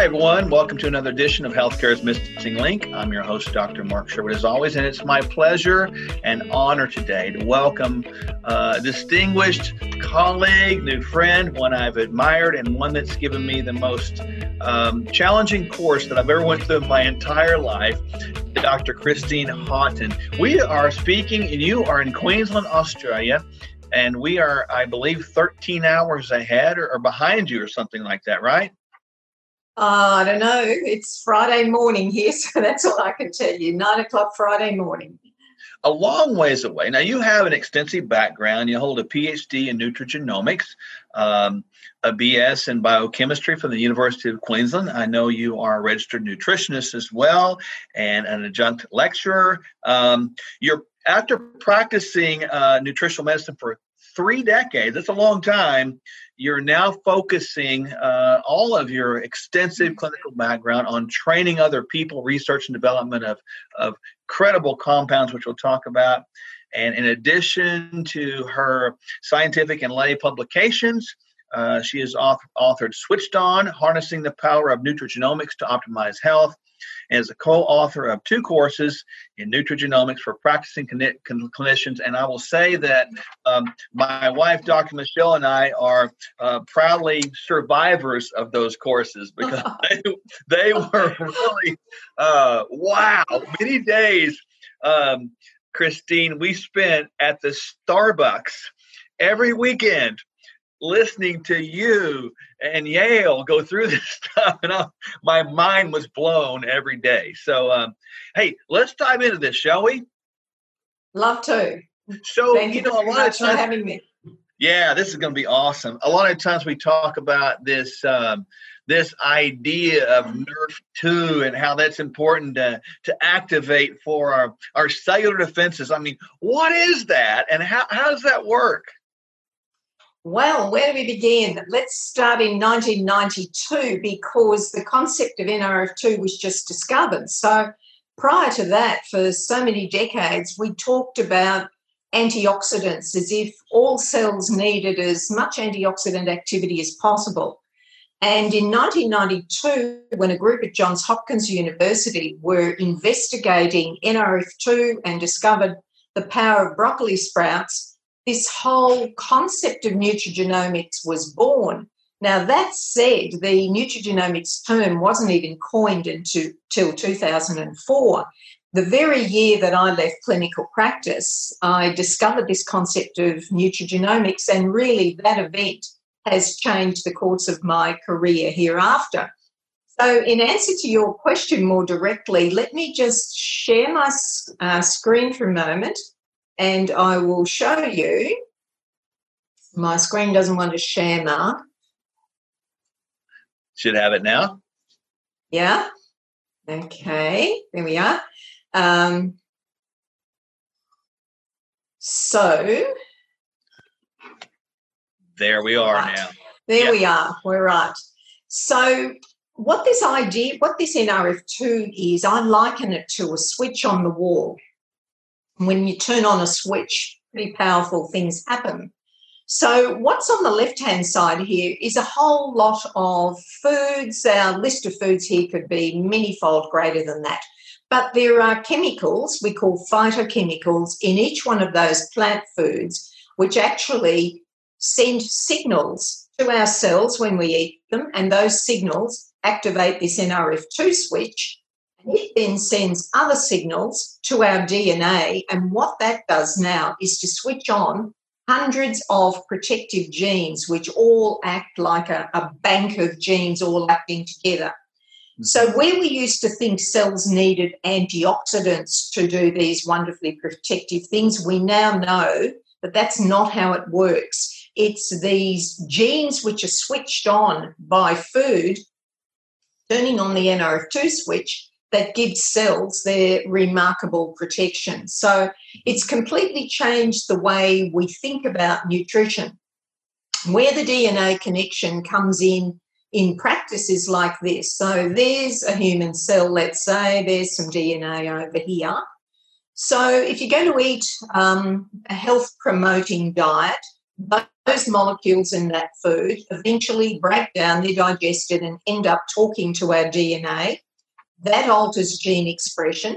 Hi, everyone. Welcome to another edition of Healthcare's Missing Link. I'm your host, Dr. Mark Sherwood, as always, and it's my pleasure and honor today to welcome a distinguished colleague, new friend, one I've admired, and one that's given me the most um, challenging course that I've ever went through in my entire life, Dr. Christine Houghton. We are speaking, and you are in Queensland, Australia, and we are, I believe, 13 hours ahead or, or behind you or something like that, right? Uh, I don't know. It's Friday morning here, so that's all I can tell you. Nine o'clock Friday morning. A long ways away. Now, you have an extensive background. You hold a PhD in nutrigenomics, um, a BS in biochemistry from the University of Queensland. I know you are a registered nutritionist as well and an adjunct lecturer. Um, you're after practicing uh, nutritional medicine for three decades, that's a long time, you're now focusing uh, all of your extensive clinical background on training other people, research and development of, of credible compounds, which we'll talk about. And in addition to her scientific and lay publications, uh, she has author- authored Switched On Harnessing the Power of Nutrigenomics to Optimize Health and is a co-author of two courses in nutrigenomics for practicing clinicians. And I will say that um, my wife, Dr. Michelle, and I are uh, proudly survivors of those courses because they, they were really uh, wow, many days. Um, Christine, we spent at the Starbucks every weekend listening to you and Yale go through this stuff, and I, my mind was blown every day. So, um, hey, let's dive into this, shall we? Love to. So, Thank you know, a lot of times, having me. Yeah, this is going to be awesome. A lot of times we talk about this. Um, this idea of nerf 2 and how that's important to, to activate for our, our cellular defenses. I mean, what is that and how, how does that work? Well, where do we begin? Let's start in 1992 because the concept of NRF2 was just discovered. So, prior to that, for so many decades, we talked about antioxidants as if all cells needed as much antioxidant activity as possible. And in 1992, when a group at Johns Hopkins University were investigating NRF2 and discovered the power of broccoli sprouts, this whole concept of nutrigenomics was born. Now, that said, the nutrigenomics term wasn't even coined until 2004. The very year that I left clinical practice, I discovered this concept of nutrigenomics, and really that event has changed the course of my career hereafter. So, in answer to your question more directly, let me just share my uh, screen for a moment and I will show you. My screen doesn't want to share, Mark. Should have it now. Yeah. Okay, there we are. Um, so there we are right. now. There yep. we are. We're right. So what this idea, what this NRF2 is, I liken it to a switch on the wall when you turn on a switch, pretty powerful things happen. So, what's on the left hand side here is a whole lot of foods. Our list of foods here could be manyfold greater than that. But there are chemicals we call phytochemicals in each one of those plant foods, which actually send signals to our cells when we eat them, and those signals activate this NRF2 switch, it then sends other signals to our DNA. And what that does now is to switch on hundreds of protective genes, which all act like a, a bank of genes all acting together. So, mm-hmm. where we used to think cells needed antioxidants to do these wonderfully protective things, we now know that that's not how it works. It's these genes which are switched on by food, turning on the NRF2 switch, that gives cells their remarkable protection. So it's completely changed the way we think about nutrition. Where the DNA connection comes in in practice is like this. So there's a human cell, let's say, there's some DNA over here. So if you're going to eat um, a health promoting diet, those molecules in that food eventually break down, they're digested, and end up talking to our DNA. That alters gene expression.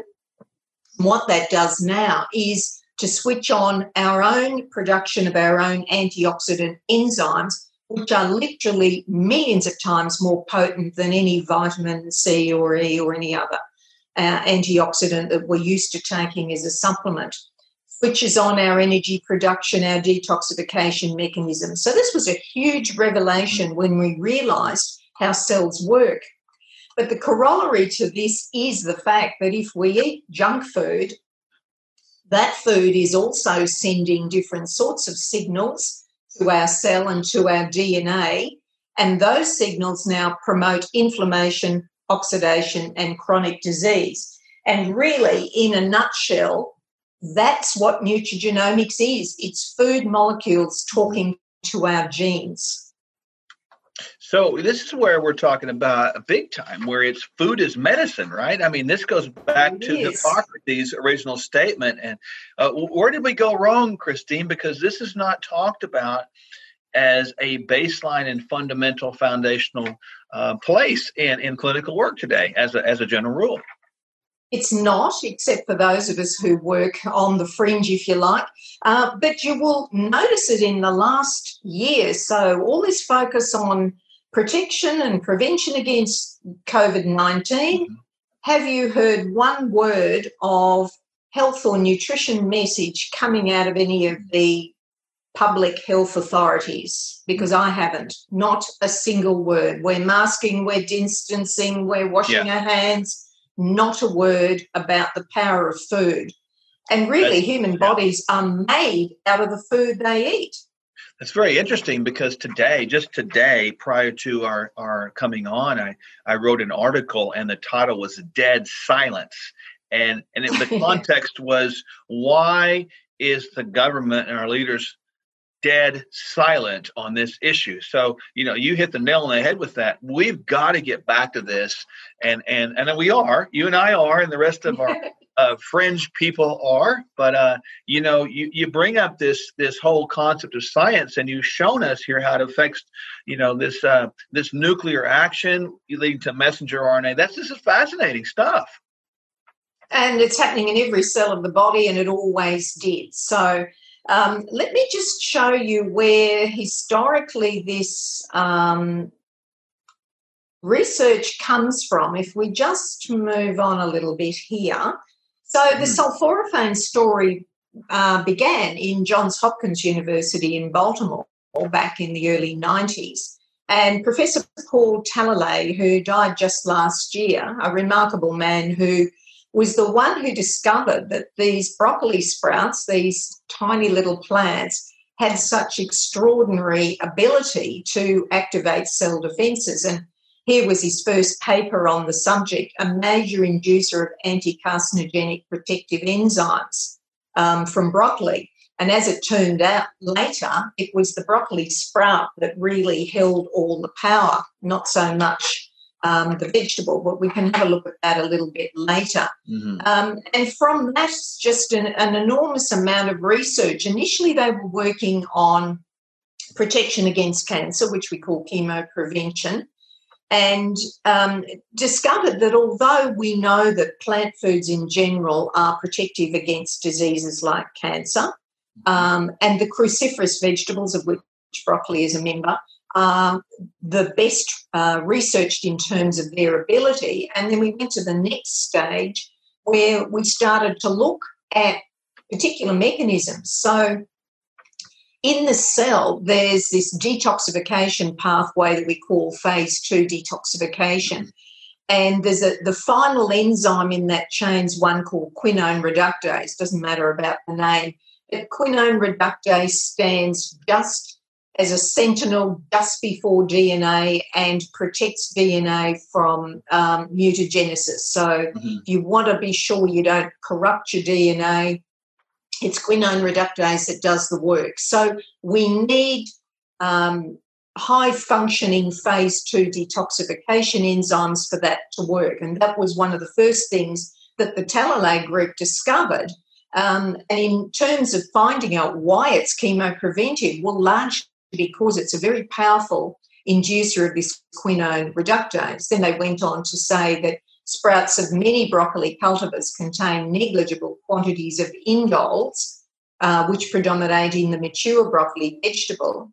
What that does now is to switch on our own production of our own antioxidant enzymes, which are literally millions of times more potent than any vitamin C or E or any other uh, antioxidant that we're used to taking as a supplement switches on our energy production, our detoxification mechanism. So, this was a huge revelation when we realized how cells work. But the corollary to this is the fact that if we eat junk food, that food is also sending different sorts of signals to our cell and to our DNA. And those signals now promote inflammation, oxidation, and chronic disease. And really, in a nutshell, that's what nutrigenomics is it's food molecules talking to our genes. So this is where we're talking about a big time, where it's food is medicine, right? I mean, this goes back it to is. Hippocrates' original statement. And uh, where did we go wrong, Christine? Because this is not talked about as a baseline and fundamental foundational uh, place in, in clinical work today, as a, as a general rule. It's not, except for those of us who work on the fringe, if you like. Uh, but you will notice it in the last year. So, all this focus on protection and prevention against COVID 19. Mm-hmm. Have you heard one word of health or nutrition message coming out of any of the public health authorities? Because I haven't. Not a single word. We're masking, we're distancing, we're washing yeah. our hands not a word about the power of food. And really, That's, human bodies are made out of the food they eat. That's very interesting because today, just today, prior to our, our coming on, I, I wrote an article and the title was Dead Silence. And, and it, the context was why is the government and our leaders dead silent on this issue. So, you know, you hit the nail on the head with that. We've got to get back to this. And and and we are, you and I are, and the rest of our uh, fringe people are. But uh, you know, you, you bring up this this whole concept of science and you've shown us here how it affects, you know, this uh this nuclear action leading to messenger RNA. That's this is fascinating stuff. And it's happening in every cell of the body, and it always did. So um, let me just show you where historically this um, research comes from. If we just move on a little bit here. So the hmm. sulforaphane story uh, began in Johns Hopkins University in Baltimore back in the early 90s. And Professor Paul Talalay, who died just last year, a remarkable man who was the one who discovered that these broccoli sprouts, these tiny little plants, had such extraordinary ability to activate cell defenses. And here was his first paper on the subject a major inducer of anti carcinogenic protective enzymes um, from broccoli. And as it turned out later, it was the broccoli sprout that really held all the power, not so much um, the vegetable, but we can have a look at that a little bit later. Mm-hmm. Um, and from that, just an, an, enormous amount of research. Initially, they were working on protection against cancer, which we call chemoprevention, and um, discovered that although we know that plant foods in general are protective against diseases like cancer, mm-hmm. um, and the cruciferous vegetables, of which broccoli is a member, are the best uh, researched in terms of their ability. And then we went to the next stage where we started to look at particular mechanisms. So in the cell, there's this detoxification pathway that we call phase two detoxification. And there's a the final enzyme in that chain is one called quinone reductase. Doesn't matter about the name, but quinone reductase stands just as a sentinel just before DNA and protects DNA from um, mutagenesis. So mm-hmm. if you want to be sure you don't corrupt your DNA, it's quinone reductase that does the work. So we need um, high functioning phase two detoxification enzymes for that to work. And that was one of the first things that the Talalay group discovered. Um, and in terms of finding out why it's chemopreventive, well, largely because it's a very powerful inducer of this quinone reductase. Then they went on to say that sprouts of many broccoli cultivars contain negligible quantities of indoles, uh, which predominate in the mature broccoli vegetable,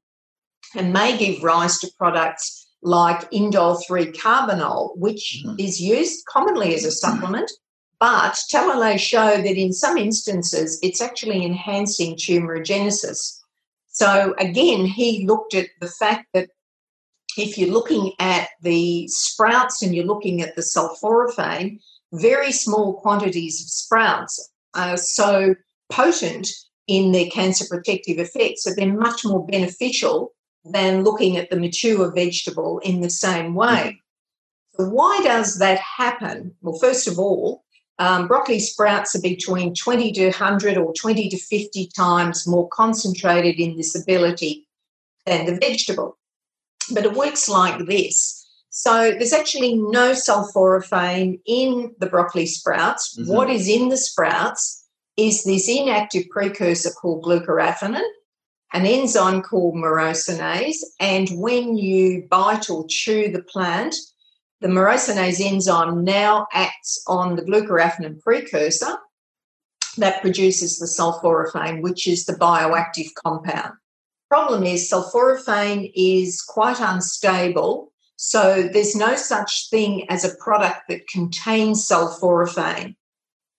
and may give rise to products like indole 3 carbinol, which mm-hmm. is used commonly as a supplement. But Talalay show that in some instances it's actually enhancing tumorigenesis. So again, he looked at the fact that if you're looking at the sprouts and you're looking at the sulforaphane, very small quantities of sprouts are so potent in their cancer protective effects that they're much more beneficial than looking at the mature vegetable in the same way. Mm-hmm. So, why does that happen? Well, first of all, um, broccoli sprouts are between 20 to 100 or 20 to 50 times more concentrated in this ability than the vegetable. But it works like this. So there's actually no sulforaphane in the broccoli sprouts. Mm-hmm. What is in the sprouts is this inactive precursor called glucoraphanin, an enzyme called myrosinase. And when you bite or chew the plant, the myrosinase enzyme now acts on the glucoraphanin precursor that produces the sulforaphane, which is the bioactive compound. Problem is, sulforaphane is quite unstable, so there's no such thing as a product that contains sulforaphane.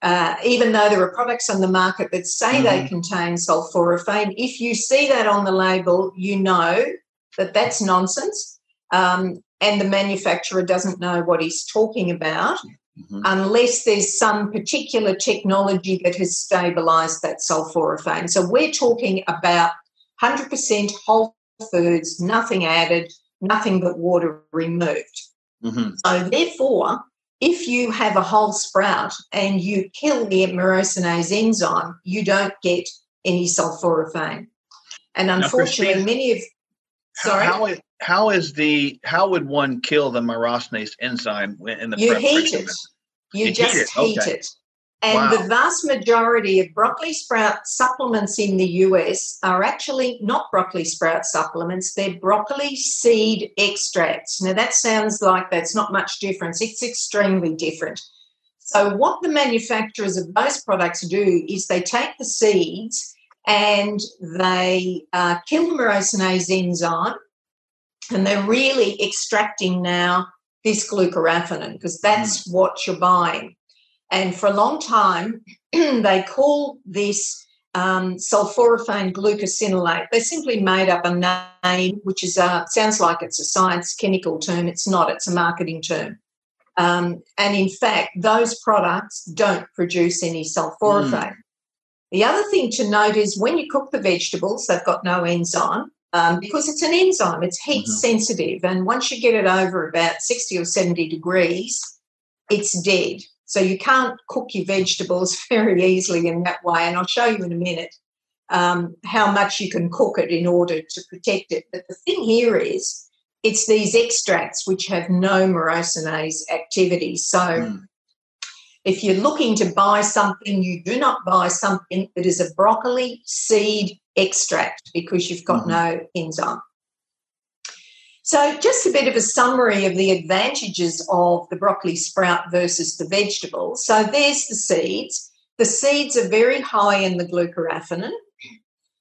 Uh, even though there are products on the market that say mm-hmm. they contain sulforaphane, if you see that on the label, you know that that's nonsense. Um, and the manufacturer doesn't know what he's talking about mm-hmm. unless there's some particular technology that has stabilized that sulforaphane. So we're talking about 100% whole foods, nothing added, nothing but water removed. Mm-hmm. So therefore, if you have a whole sprout and you kill the myrosinase enzyme, you don't get any sulforaphane. And unfortunately, many of sorry. How, how, how is the how would one kill the myrosinase enzyme in the you heat it you, you just heat it, heat it. and wow. the vast majority of broccoli sprout supplements in the us are actually not broccoli sprout supplements they're broccoli seed extracts now that sounds like that's not much difference it's extremely different so what the manufacturers of those products do is they take the seeds and they uh, kill the myrosinase enzyme and they're really extracting now this glucoraphanin because that's mm. what you're buying. And for a long time, they call this um, sulforaphane glucosinolate. They simply made up a name, which is a, sounds like it's a science chemical term. It's not. It's a marketing term. Um, and in fact, those products don't produce any sulforaphane. Mm. The other thing to note is when you cook the vegetables, they've got no enzyme um, because it's an enzyme, it's heat mm-hmm. sensitive. And once you get it over about 60 or 70 degrees, it's dead. So you can't cook your vegetables very easily in that way. And I'll show you in a minute um, how much you can cook it in order to protect it. But the thing here is, it's these extracts which have no myrosinase activity. So mm. If you're looking to buy something, you do not buy something that is a broccoli seed extract because you've got mm-hmm. no enzyme. So, just a bit of a summary of the advantages of the broccoli sprout versus the vegetable. So, there's the seeds. The seeds are very high in the glucoraphanin.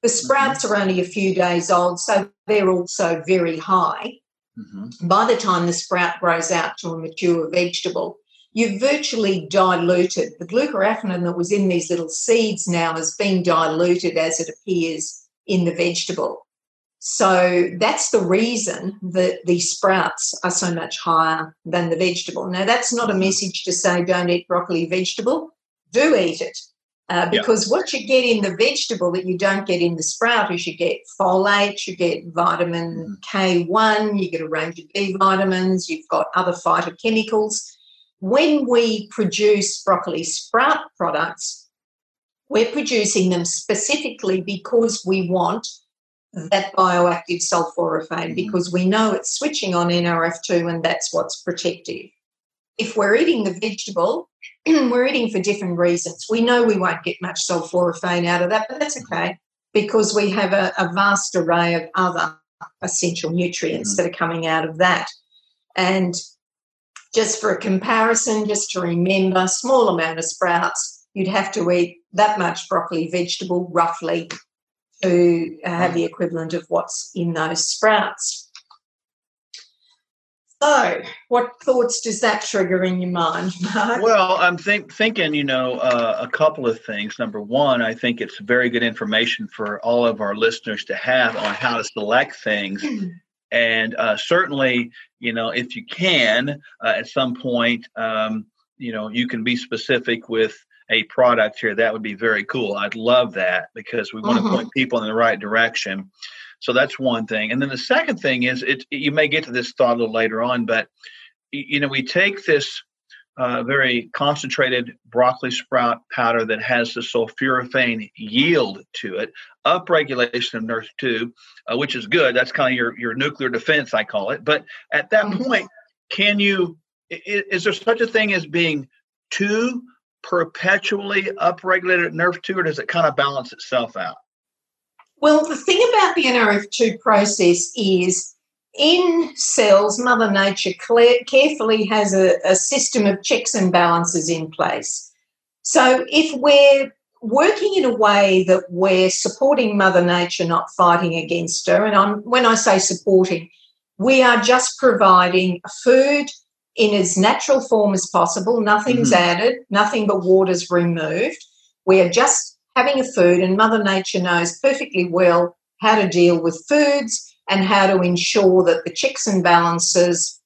The sprouts mm-hmm. are only a few days old, so they're also very high. Mm-hmm. By the time the sprout grows out to a mature vegetable, you've virtually diluted the glucoraphanin that was in these little seeds now has been diluted as it appears in the vegetable. So that's the reason that the sprouts are so much higher than the vegetable. Now, that's not a message to say don't eat broccoli vegetable, do eat it. Uh, because yeah. what you get in the vegetable that you don't get in the sprout is you get folate, you get vitamin mm. K1, you get a range of B vitamins, you've got other phytochemicals when we produce broccoli sprout products, we're producing them specifically because we want that bioactive sulforaphane mm-hmm. because we know it's switching on NRF2 and that's what's protective. If we're eating the vegetable, we're eating for different reasons. We know we won't get much sulforaphane out of that, but that's okay because we have a, a vast array of other essential nutrients mm-hmm. that are coming out of that. And just for a comparison, just to remember, small amount of sprouts, you'd have to eat that much broccoli vegetable roughly to have the equivalent of what's in those sprouts. So, what thoughts does that trigger in your mind, Mark? Well, I'm think, thinking, you know, uh, a couple of things. Number one, I think it's very good information for all of our listeners to have on how to select things. and uh, certainly, you know, if you can, uh, at some point, um, you know, you can be specific with a product here. That would be very cool. I'd love that because we want mm-hmm. to point people in the right direction. So that's one thing. And then the second thing is, it, you may get to this thought a little later on, but you know, we take this uh, very concentrated broccoli sprout powder that has the sulforaphane yield to it, upregulation of NRF2, uh, which is good. That's kind of your, your nuclear defense, I call it. But at that mm-hmm. point, can you, is, is there such a thing as being too perpetually upregulated NRF2, or does it kind of balance itself out? Well, the thing about the NRF2 process is in cells, Mother Nature carefully has a, a system of checks and balances in place. So if we're working in a way that we're supporting Mother Nature, not fighting against her, and I'm, when I say supporting, we are just providing food in as natural form as possible. Nothing's mm-hmm. added, nothing but water's removed. We are just having a food, and Mother Nature knows perfectly well how to deal with foods and how to ensure that the checks and balances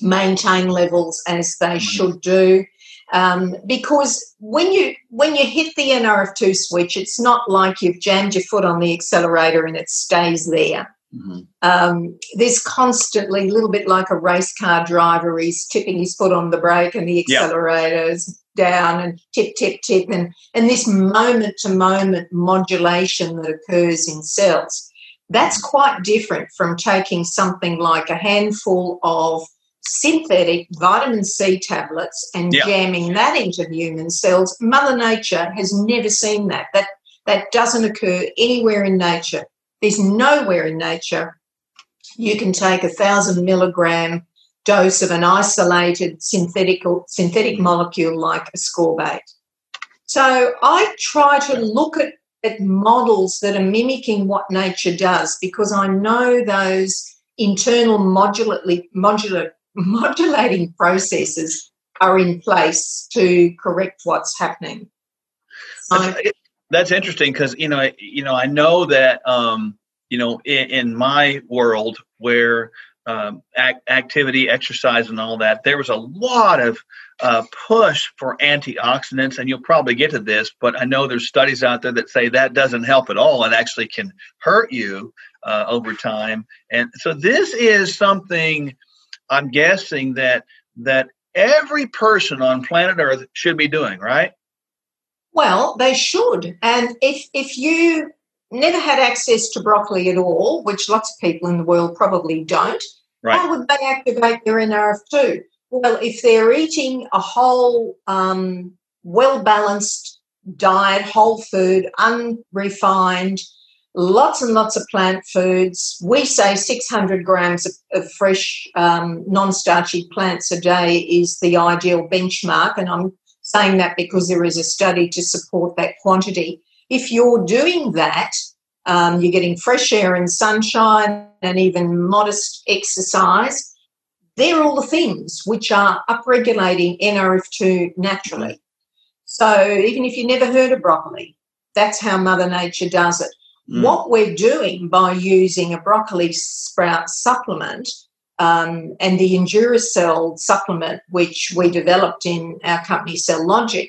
maintain levels as they mm-hmm. should do. Um, because when you when you hit the NRF2 switch, it's not like you've jammed your foot on the accelerator and it stays there. Mm-hmm. Um, there's constantly a little bit like a race car driver. He's tipping his foot on the brake and the accelerator's down and tip, tip, tip, and, and this moment to moment modulation that occurs in cells. That's quite different from taking something like a handful of synthetic vitamin C tablets and jamming that into human cells. Mother Nature has never seen that. That that doesn't occur anywhere in nature. There's nowhere in nature you can take a thousand milligram dose of an isolated synthetic synthetic molecule like ascorbate. So I try to look at, at models that are mimicking what nature does because I know those internal modulating, modular, modulating processes are in place to correct what's happening. So, that's interesting because you know you know I know that um, you know in, in my world where um, act, activity, exercise, and all that, there was a lot of uh, push for antioxidants, and you'll probably get to this, but I know there's studies out there that say that doesn't help at all and actually can hurt you uh, over time. And so this is something I'm guessing that that every person on planet Earth should be doing, right? Well, they should. And if if you never had access to broccoli at all, which lots of people in the world probably don't, right. how would they activate their NRF2? Well, if they're eating a whole, um, well balanced diet, whole food, unrefined, lots and lots of plant foods. We say 600 grams of, of fresh, um, non starchy plants a day is the ideal benchmark. And I'm saying that because there is a study to support that quantity. If you're doing that, um, you're getting fresh air and sunshine and even modest exercise. They're all the things which are upregulating NRF2 naturally. So even if you never heard of broccoli, that's how Mother Nature does it. Mm. What we're doing by using a broccoli sprout supplement um, and the Enduracell supplement, which we developed in our company CellLogic,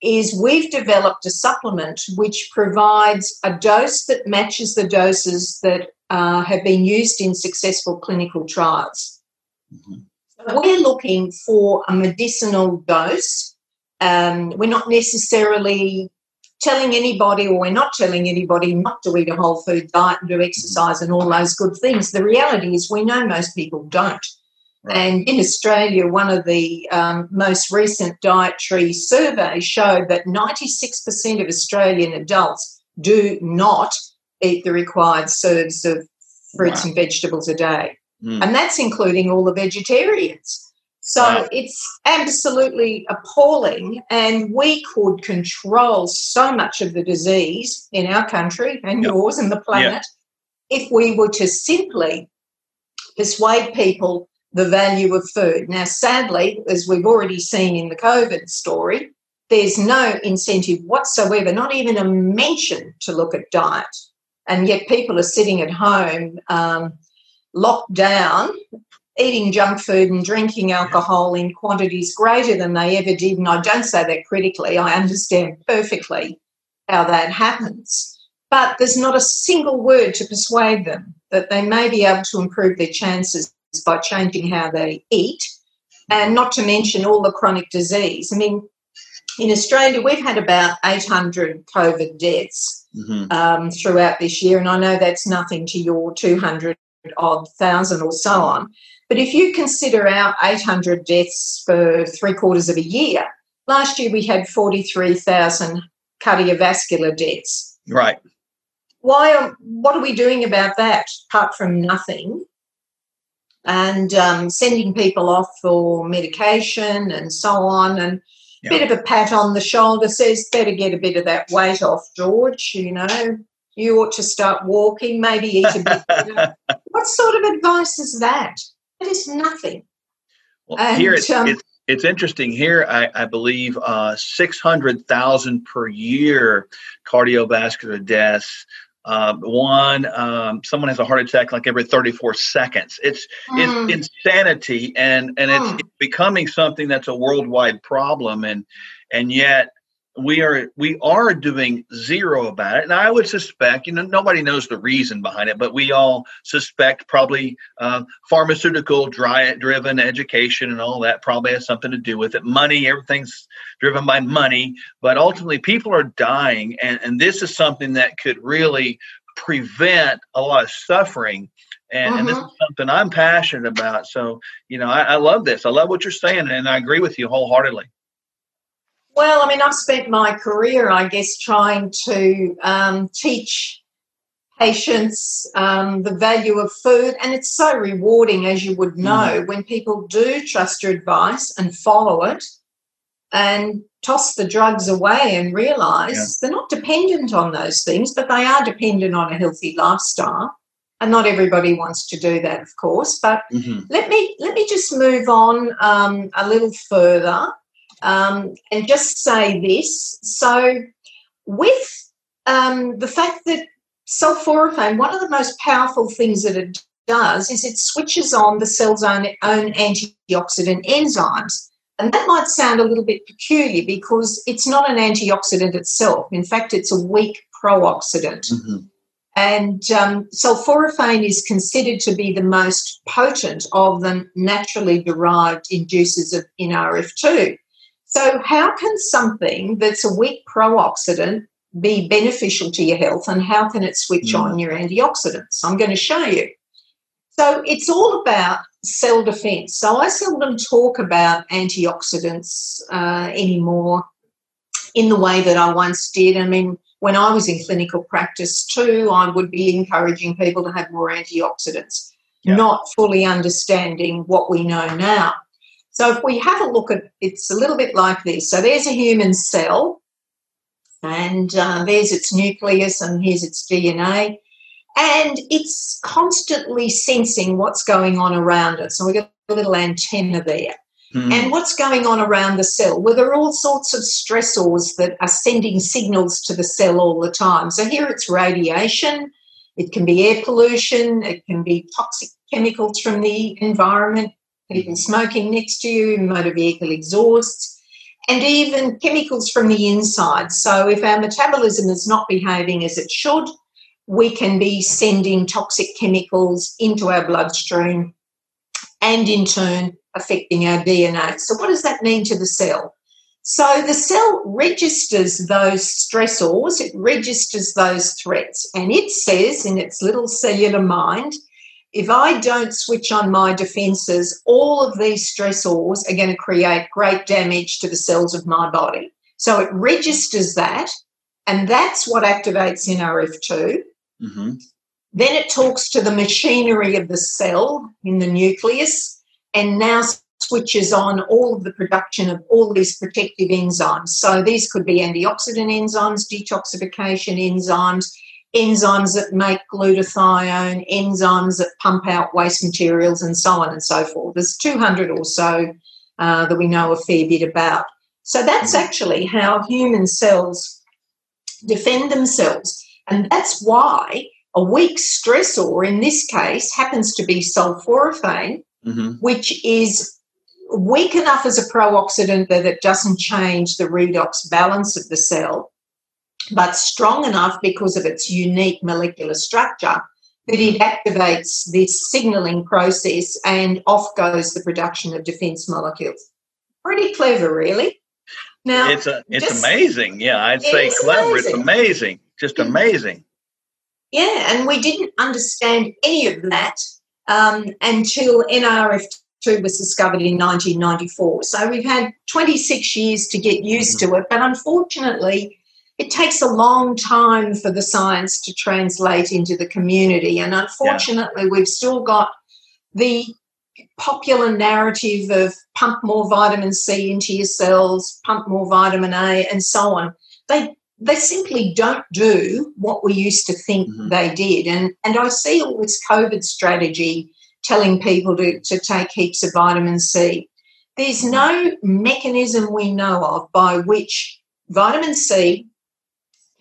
is we've developed a supplement which provides a dose that matches the doses that uh, have been used in successful clinical trials. Mm-hmm. So we're looking for a medicinal dose. Um, we're not necessarily telling anybody, or we're not telling anybody not to eat a whole food diet and do exercise and all those good things. The reality is, we know most people don't. And in Australia, one of the um, most recent dietary surveys showed that 96% of Australian adults do not eat the required serves of fruits wow. and vegetables a day. Mm. And that's including all the vegetarians. So wow. it's absolutely appalling. And we could control so much of the disease in our country and yep. yours and the planet yep. if we were to simply persuade people the value of food. Now, sadly, as we've already seen in the COVID story, there's no incentive whatsoever, not even a mention to look at diet. And yet people are sitting at home um, locked down eating junk food and drinking alcohol in quantities greater than they ever did. And I don't say that critically, I understand perfectly how that happens. But there's not a single word to persuade them that they may be able to improve their chances by changing how they eat, and not to mention all the chronic disease. I mean, in Australia, we've had about 800 COVID deaths mm-hmm. um, throughout this year, and I know that's nothing to your 200 odd thousand or so on. But if you consider our 800 deaths for three quarters of a year, last year we had 43,000 cardiovascular deaths. Right. Why? Are, what are we doing about that apart from nothing? And um, sending people off for medication and so on, and a bit of a pat on the shoulder says, "Better get a bit of that weight off, George." You know, you ought to start walking, maybe eat a bit. what sort of advice is that? It is nothing. Well, and, here it's, um, it's, it's interesting. Here, I, I believe uh, 600,000 per year cardiovascular deaths. Uh, one, um, someone has a heart attack like every 34 seconds. It's mm. it's insanity, and and mm. it's, it's becoming something that's a worldwide problem, and and yet we are we are doing zero about it. And i would suspect you know nobody knows the reason behind it but we all suspect probably uh, pharmaceutical dry, driven education and all that probably has something to do with it. Money everything's driven by money but ultimately people are dying. And, and this is something that could really prevent a lot of suffering. And, and, this is something i'm passionate about. So you know I, I love this. I love what you're saying and i agree with you wholeheartedly well, I mean, I've spent my career, I guess, trying to um, teach patients um, the value of food, and it's so rewarding, as you would know, mm. when people do trust your advice and follow it and toss the drugs away and realize yeah. they're not dependent on those things, but they are dependent on a healthy lifestyle. And not everybody wants to do that, of course. But mm-hmm. let me let me just move on um, a little further um, and just say this. So, with um, the fact that sulforaphane, one of the most powerful things that it does is it switches on the cell's own, own antioxidant enzymes. And that might sound a little bit peculiar because it's not an antioxidant itself. In fact, it's a weak pro-oxidant. Mm-hmm. And um, sulforaphane is considered to be the most potent of the naturally derived inducers of NRF2. So, how can something that's a weak pro-oxidant be beneficial to your health and how can it switch mm. on your antioxidants? I'm going to show you. So, it's all about cell defense. So, I seldom talk about antioxidants uh, anymore in the way that I once did. I mean, when I was in clinical practice too, I would be encouraging people to have more antioxidants, yeah. not fully understanding what we know now. So if we have a look at it's a little bit like this. So there's a human cell, and uh, there's its nucleus, and here's its DNA, and it's constantly sensing what's going on around it. So we've got a little antenna there. Mm. And what's going on around the cell? Well, there are all sorts of stressors that are sending signals to the cell all the time. So here it's radiation, it can be air pollution, it can be toxic chemicals from the environment, people smoking next to you, motor vehicle exhausts, and even chemicals from the inside. So, if our metabolism is not behaving as it should, we can be sending toxic chemicals into our bloodstream and in turn affecting our DNA. So, what does that mean to the cell? So, the cell registers those stressors, it registers those threats, and it says in its little cellular mind, if I don't switch on my defenses, all of these stressors are going to create great damage to the cells of my body. So it registers that, and that's what activates NRF2. Mm-hmm. Then it talks to the machinery of the cell in the nucleus and now switches on all of the production of all these protective enzymes. So these could be antioxidant enzymes, detoxification enzymes, enzymes that make glutathione, enzymes that pump out waste materials, and so on and so forth. There's 200 or so uh, that we know a fair bit about. So that's mm-hmm. actually how human cells defend themselves. And that's why a weak stressor in this case happens to be sulforaphane, mm-hmm. which is weak enough as a pro-oxidant that it doesn't change the redox balance of the cell, but strong enough because of its unique molecular structure that it activates this signaling process and off goes the production of defense molecules. Pretty clever, really. Now it's a, it's just, amazing. Yeah, I'd say clever. Amazing. It's amazing. Just mm. amazing. Yeah, and we didn't understand any of that um, until NRF2 was discovered in 1994. So we've had 26 years to get used mm-hmm. to it, but unfortunately, it takes a long time for the science to translate into the community. And unfortunately, yeah. we've still got the popular narrative of pump more vitamin C into your cells, pump more vitamin A, and so on. They they simply don't do what we used to think mm-hmm. they did. And and I see all this COVID strategy telling people to, to take heaps of vitamin C. There's no mechanism we know of by which vitamin C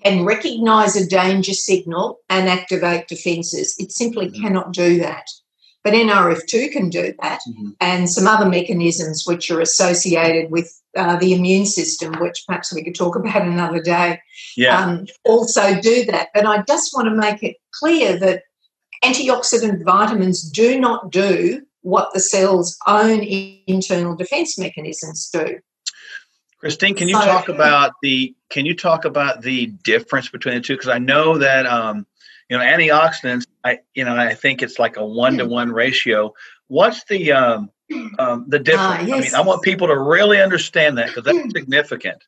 can recognize a danger signal and activate defenses. It simply mm-hmm. cannot do that. But NRF2 can do that, mm-hmm. and some other mechanisms which are associated with uh, the immune system, which perhaps we could talk about another day, yeah. um, also do that. But I just want to make it clear that antioxidant vitamins do not do what the cell's own internal defense mechanisms do. Christine, can you so, talk about the can you talk about the difference between the two? Because I know that um, you know antioxidants. I you know I think it's like a one to one ratio. What's the um, um, the difference? Uh, yes. I mean, I want people to really understand that because that's significant.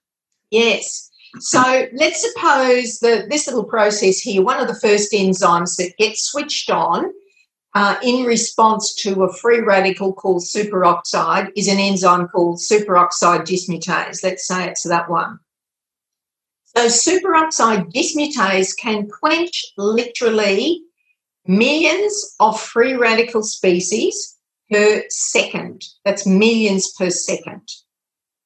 Yes. So let's suppose that this little process here, one of the first enzymes that gets switched on uh, in response to a free radical called superoxide is an enzyme called superoxide dismutase. Let's say it's that one. So superoxide dismutase can quench literally millions of free radical species per second. That's millions per second.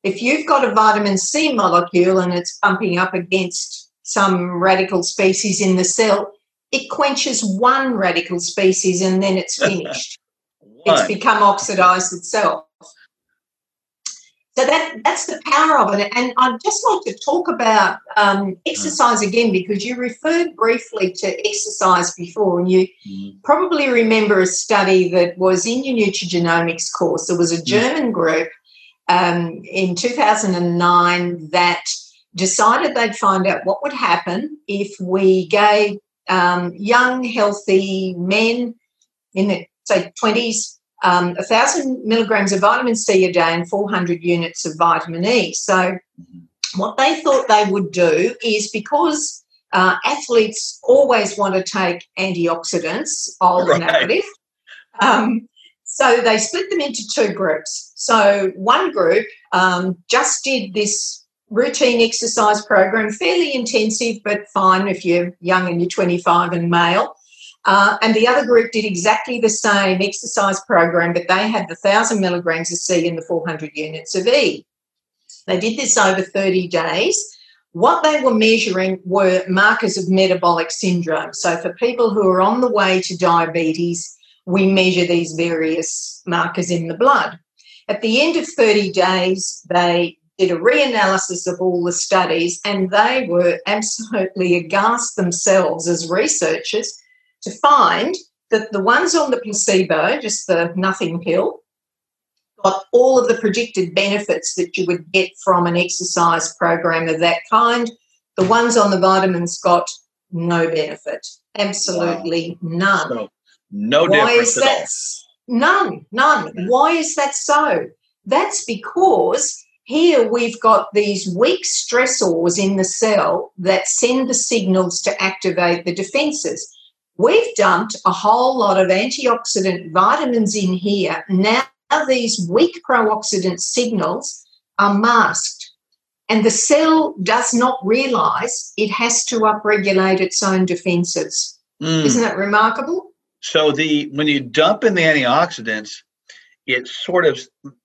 If you've got a vitamin C molecule and it's bumping up against some radical species in the cell, it quenches one radical species and then it's finished. it's become oxidized itself. So that that's the power of it. And I'd just like to talk about um, exercise again because you referred briefly to exercise before, and you mm. probably remember a study that was in your nutrigenomics course. There was a German group um, in 2009 that decided they'd find out what would happen if we gave um, young, healthy men in the say 20s, um, 1,000 milligrams of vitamin C a day and 400 units of vitamin E. So, what they thought they would do is because uh, athletes always want to take antioxidants, old right. narrative. Um, so they split them into two groups. So one group um, just did this routine exercise program, fairly intensive, but fine if you're young and you're 25 and male. Uh, and the other group did exactly the same exercise program, but they had the 1,000 milligrams of C and the 400 units of E. They did this over 30 days. What they were measuring were markers of metabolic syndrome. So, for people who are on the way to diabetes, we measure these various markers in the blood. At the end of 30 days, they did a reanalysis of all the studies, and they were absolutely aghast themselves as researchers to find that the ones on the placebo, just the nothing pill, got all of the predicted benefits that you would get from an exercise program of that kind. The ones on the vitamins got no benefit, absolutely none. So, no Why is that? None, none. Why is that so? That's because here we've got these weak stressors in the cell that send the signals to activate the defenses. we've dumped a whole lot of antioxidant vitamins in here. Now these weak pro-oxidant signals are masked. And the cell does not realize it has to upregulate its own defenses. Mm. Isn't that remarkable? So the when you dump in the antioxidants, it sort of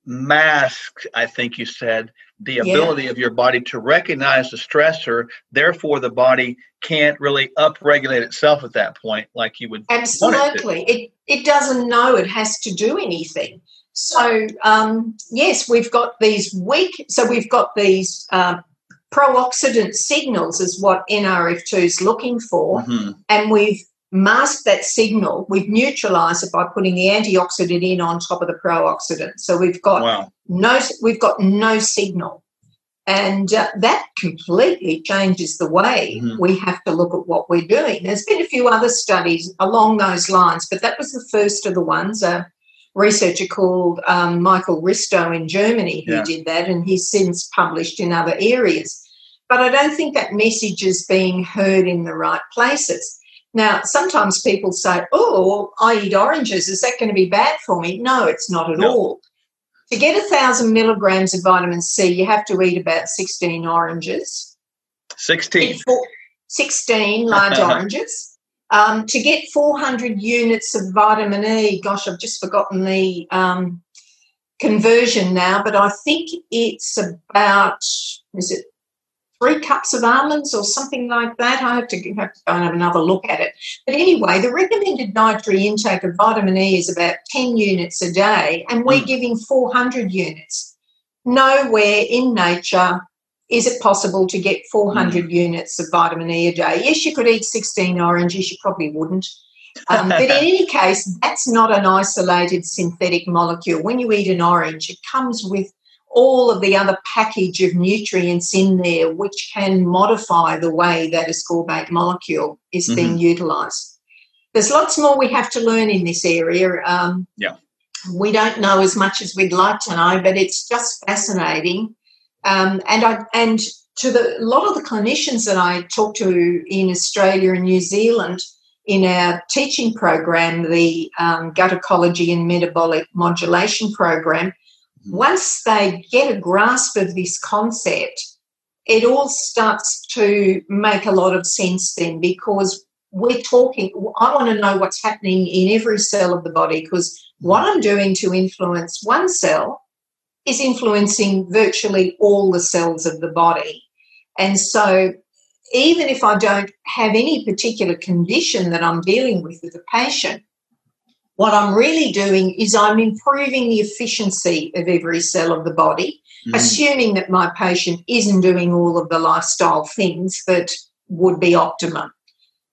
masks, I think you said, the ability yeah. of your body to recognize the stressor. Therefore, the body can't really upregulate itself at that point, like you would. Absolutely, it, it, it doesn't know it has to do anything. So um, yes, we've got these weak. So we've got these uh, pro-oxidant signals, is what NRF2 is looking for, mm-hmm. and we've masked that signal. We've neutralised it by putting the antioxidant in on top of the pro-oxidant. So we've got wow. no, we've got no signal, and uh, that completely changes the way mm-hmm. we have to look at what we're doing. There's been a few other studies along those lines, but that was the first of the ones. A researcher called um, Michael Ristow in Germany who yeah. did that, and he's since published in other areas. But I don't think that message is being heard in the right places. Now, sometimes people say, Oh, I eat oranges. Is that going to be bad for me? No, it's not at no. all. To get a thousand milligrams of vitamin C, you have to eat about 16 oranges. 16. 16 large oranges. Um, to get 400 units of vitamin E, gosh, I've just forgotten the um, conversion now, but I think it's about, is it three cups of almonds or something like that? I have to, have to go and have another look at it. But anyway, the recommended dietary intake of vitamin E is about 10 units a day, and we're mm. giving 400 units. Nowhere in nature is it possible to get 400 mm. units of vitamin E a day? Yes, you could eat 16 oranges, you probably wouldn't. Um, but in any case, that's not an isolated synthetic molecule. When you eat an orange, it comes with all of the other package of nutrients in there, which can modify the way that a ascorbate molecule is mm-hmm. being utilized. There's lots more we have to learn in this area. Um, yeah. We don't know as much as we'd like to know, but it's just fascinating um, and I and to the a lot of the clinicians that I talk to in Australia and New Zealand in our teaching program, the um, gut ecology and metabolic modulation program, once they get a grasp of this concept, it all starts to make a lot of sense then because we're talking, I want to know what's happening in every cell of the body because what I'm doing to influence one cell is influencing virtually all the cells of the body. And so, even if I don't have any particular condition that I'm dealing with with a patient, what I'm really doing is I'm improving the efficiency of every cell of the body, mm. assuming that my patient isn't doing all of the lifestyle things that would be optimum.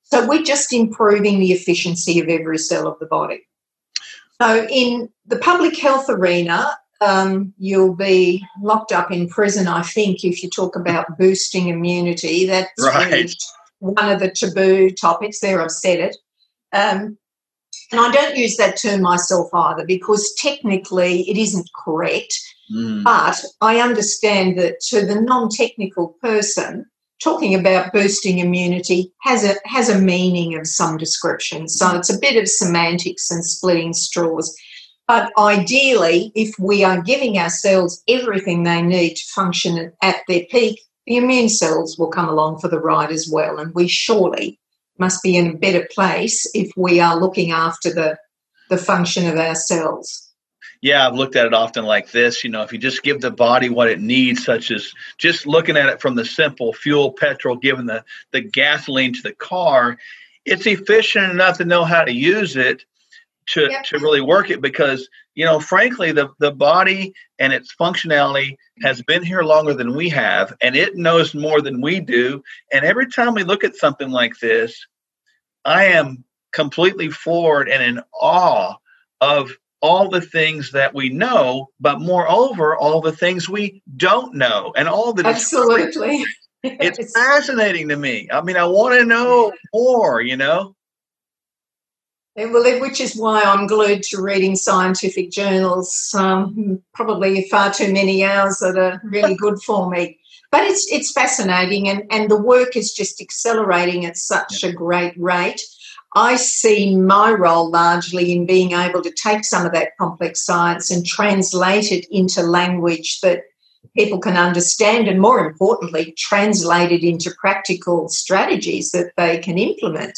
So we're just improving the efficiency of every cell of the body. So, in the public health arena, um, you'll be locked up in prison, I think, if you talk about boosting immunity. That's right. one of the taboo topics. There, I've said it. Um, and I don't use that term myself either because technically it isn't correct. Mm. But I understand that to the non technical person, talking about boosting immunity has a has a meaning of some description. So it's a bit of semantics and splitting straws. But ideally, if we are giving our cells everything they need to function at their peak, the immune cells will come along for the ride as well. And we surely must be in a better place if we are looking after the, the function of our cells. Yeah, I've looked at it often like this. You know, if you just give the body what it needs, such as just looking at it from the simple fuel, petrol, giving the, the gasoline to the car, it's efficient enough to know how to use it to, yep. to really work it because you know frankly the, the body and its functionality has been here longer than we have and it knows more than we do. And every time we look at something like this i am completely floored and in awe of all the things that we know but moreover all the things we don't know and all the absolutely. it's fascinating to me. I mean i want to know more you know well, which is why I'm glued to reading scientific journals. Um, probably far too many hours that are really good for me. But it's it's fascinating, and and the work is just accelerating at such a great rate. I see my role largely in being able to take some of that complex science and translate it into language that people can understand, and more importantly, translate it into practical strategies that they can implement.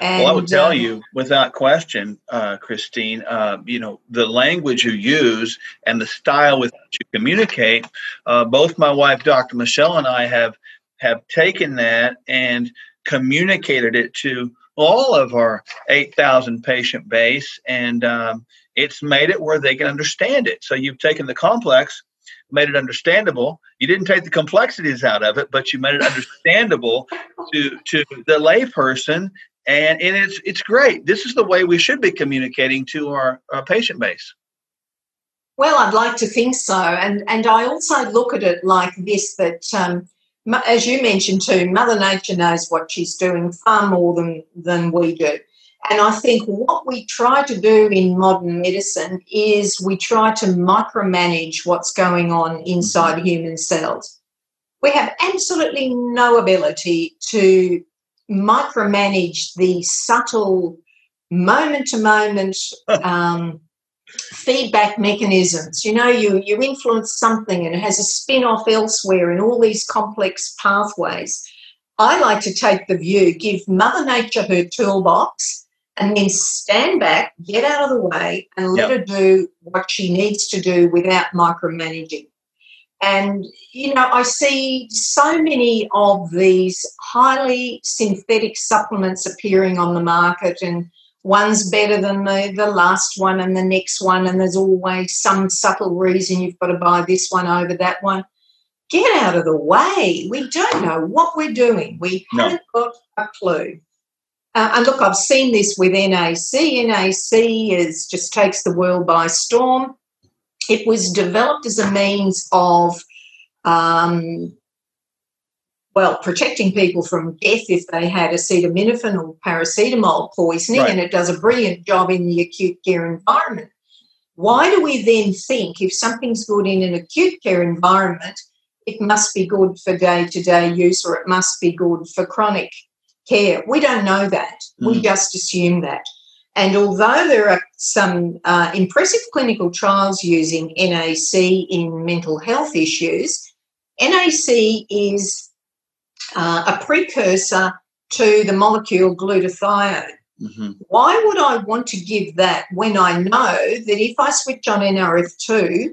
And, well, I would tell um, you without question, uh, Christine, uh, you know, the language you use and the style with which you communicate, uh, both my wife, Dr. Michelle, and I have have taken that and communicated it to all of our 8,000 patient base, and um, it's made it where they can understand it. So you've taken the complex, made it understandable. You didn't take the complexities out of it, but you made it understandable to to the layperson, and and it's it's great. This is the way we should be communicating to our, our patient base. Well, I'd like to think so, and and I also look at it like this: that um, as you mentioned too, Mother Nature knows what she's doing far more than, than we do. And I think what we try to do in modern medicine is we try to micromanage what's going on inside human cells. We have absolutely no ability to micromanage the subtle moment to moment um, feedback mechanisms. You know, you, you influence something and it has a spin off elsewhere in all these complex pathways. I like to take the view give Mother Nature her toolbox and then stand back, get out of the way, and let yep. her do what she needs to do without micromanaging. And, you know, I see so many of these highly synthetic supplements appearing on the market and one's better than the, the last one and the next one, and there's always some subtle reason you've got to buy this one over that one. Get out of the way. We don't know what we're doing. We no. haven't got a clue. Uh, and look, I've seen this with NAC. NAC is just takes the world by storm. It was developed as a means of um, well, protecting people from death if they had acetaminophen or paracetamol poisoning, right. and it does a brilliant job in the acute care environment. Why do we then think if something's good in an acute care environment, it must be good for day to day use or it must be good for chronic care? We don't know that. Mm. We just assume that. And although there are some uh, impressive clinical trials using NAC in mental health issues, NAC is uh, a precursor to the molecule glutathione. Mm-hmm. Why would I want to give that when I know that if I switch on NRF2,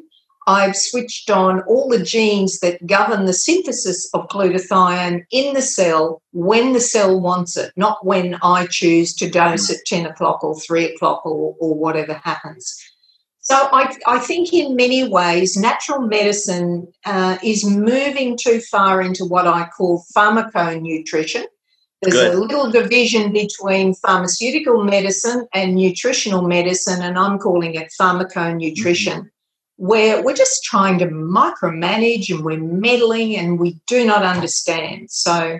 I've switched on all the genes that govern the synthesis of glutathione in the cell when the cell wants it, not when I choose to dose mm-hmm. at 10 o'clock or 3 o'clock or, or whatever happens. So I, I think in many ways, natural medicine uh, is moving too far into what I call pharmaconutrition. There's Good. a little division between pharmaceutical medicine and nutritional medicine, and I'm calling it pharmaconutrition, mm-hmm. Where we're just trying to micromanage and we're meddling and we do not understand. So,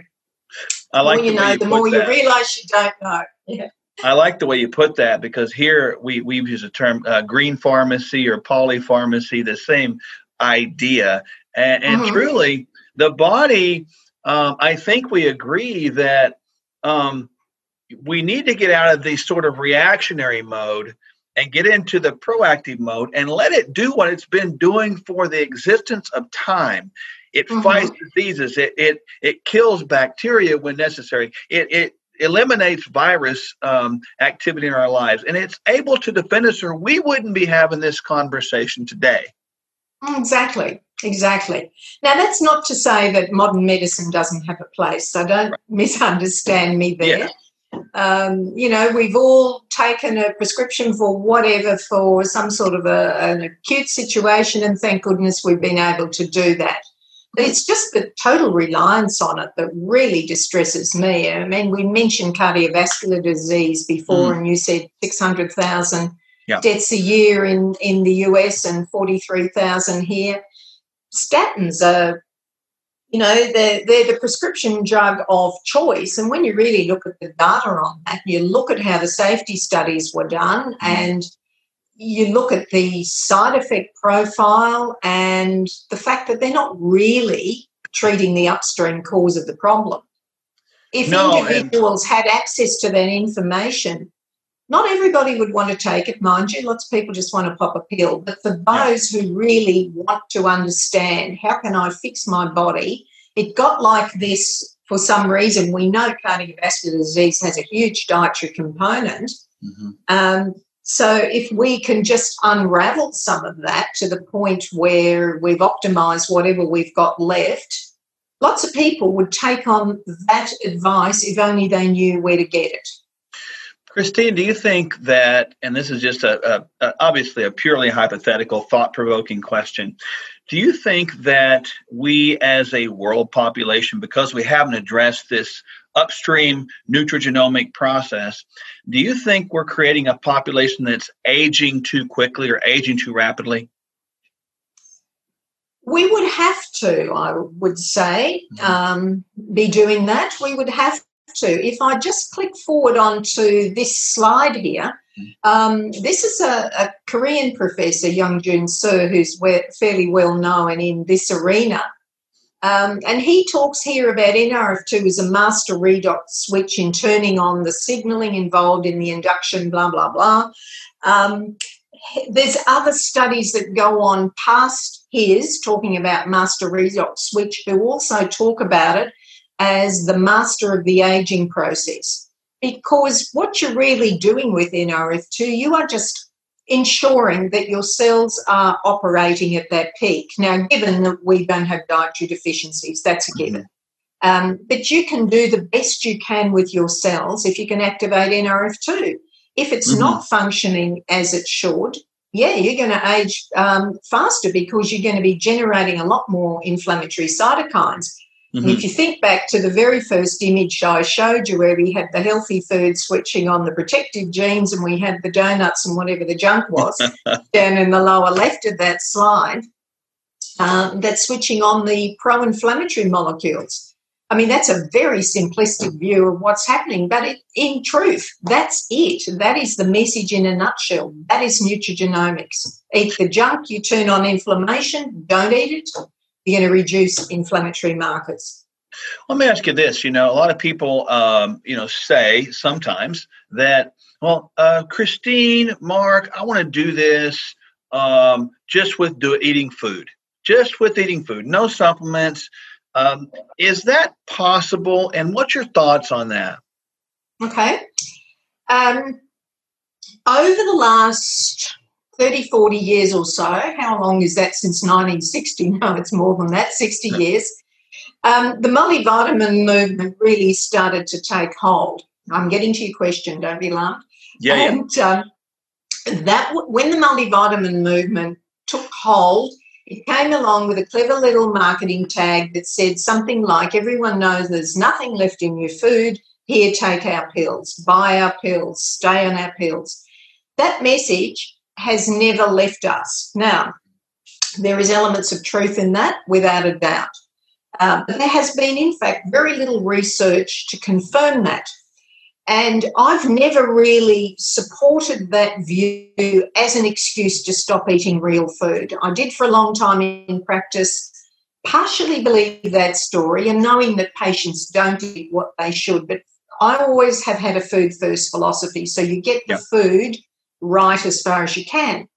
I like the more you know, the more that. you realize you don't know. Yeah. I like the way you put that because here we, we use the term uh, green pharmacy or polypharmacy, the same idea. And, and mm-hmm. truly, the body, um, I think we agree that um, we need to get out of the sort of reactionary mode and get into the proactive mode and let it do what it's been doing for the existence of time. It mm-hmm. fights diseases. It, it it kills bacteria when necessary. It it eliminates virus um, activity in our lives and it's able to defend us or we wouldn't be having this conversation today exactly exactly now that's not to say that modern medicine doesn't have a place so don't right. misunderstand me there yeah. Um, you know, we've all taken a prescription for whatever for some sort of a, an acute situation, and thank goodness we've been able to do that. But it's just the total reliance on it that really distresses me. I mean, we mentioned cardiovascular disease before, mm. and you said 600,000 yeah. deaths a year in, in the US and 43,000 here. Statins are, you know, they're, they're the prescription drug of choice. And when you really look at the data on that, you look at how the safety studies were done mm. and you look at the side effect profile and the fact that they're not really treating the upstream cause of the problem. if no, individuals had access to that information, not everybody would want to take it, mind you. Lots of people just want to pop a pill. But for those who really want to understand how can I fix my body, it got like this for some reason. We know cardiovascular disease has a huge dietary component. Mm-hmm. Um, so if we can just unravel some of that to the point where we've optimized whatever we've got left, lots of people would take on that advice if only they knew where to get it. Christine, do you think that, and this is just a, a, a obviously a purely hypothetical, thought-provoking question, do you think that we as a world population, because we haven't addressed this upstream nutrigenomic process, do you think we're creating a population that's aging too quickly or aging too rapidly? We would have to, I would say, mm-hmm. um, be doing that. We would have to. If I just click forward onto this slide here, um, this is a, a, Korean professor, Young Jun Surh, who's fairly well known in this arena. Um, and he talks here about NRF2 as a master redox switch in turning on the signaling involved in the induction, blah, blah, blah. Um, there's other studies that go on past his, talking about master redox switch, who also talk about it as the master of the aging process. Because what you're really doing with NRF2, you are just ensuring that your cells are operating at that peak. Now, given that we don't have dietary deficiencies, that's a mm-hmm. given. Mm-hmm. Um, but you can do the best you can with your cells if you can activate NRF2. If it's mm-hmm. not functioning as it should, yeah, you're going to age um, faster because you're going to be generating a lot more inflammatory cytokines. Mm-hmm. if you think back to the very first image I showed you, where we had the healthy food switching on the protective genes and we had the donuts and whatever the junk was down in the lower left of that slide, um, that's switching on the pro inflammatory molecules. I mean, that's a very simplistic view of what's happening, but it, in truth, that's it. That is the message in a nutshell. That is nutrigenomics. Eat the junk, you turn on inflammation, don't eat it, you're going to reduce inflammatory markers. Let me ask you this. You know, a lot of people, um, you know, say sometimes that, well, uh, Christine, Mark, I want to do this um, just with do, eating food, just with eating food, no supplements. Um, is that possible? And what's your thoughts on that? Okay. Um, over the last 30, 40 years or so. How long is that since 1960? No, it's more than that, 60 years. Um, the multivitamin movement really started to take hold. I'm getting to your question, don't be alarmed. Yeah. And yeah. Um, that when the multivitamin movement took hold, it came along with a clever little marketing tag that said something like, "Everyone knows there's nothing left in your food. Here, take our pills. Buy our pills. Stay on our pills." That message has never left us. Now, there is elements of truth in that, without a doubt. Uh, but there has been, in fact, very little research to confirm that. And I've never really supported that view as an excuse to stop eating real food. I did for a long time in practice, partially believe that story and knowing that patients don't eat what they should. But I always have had a food first philosophy. So you get the yep. food right as far as you can.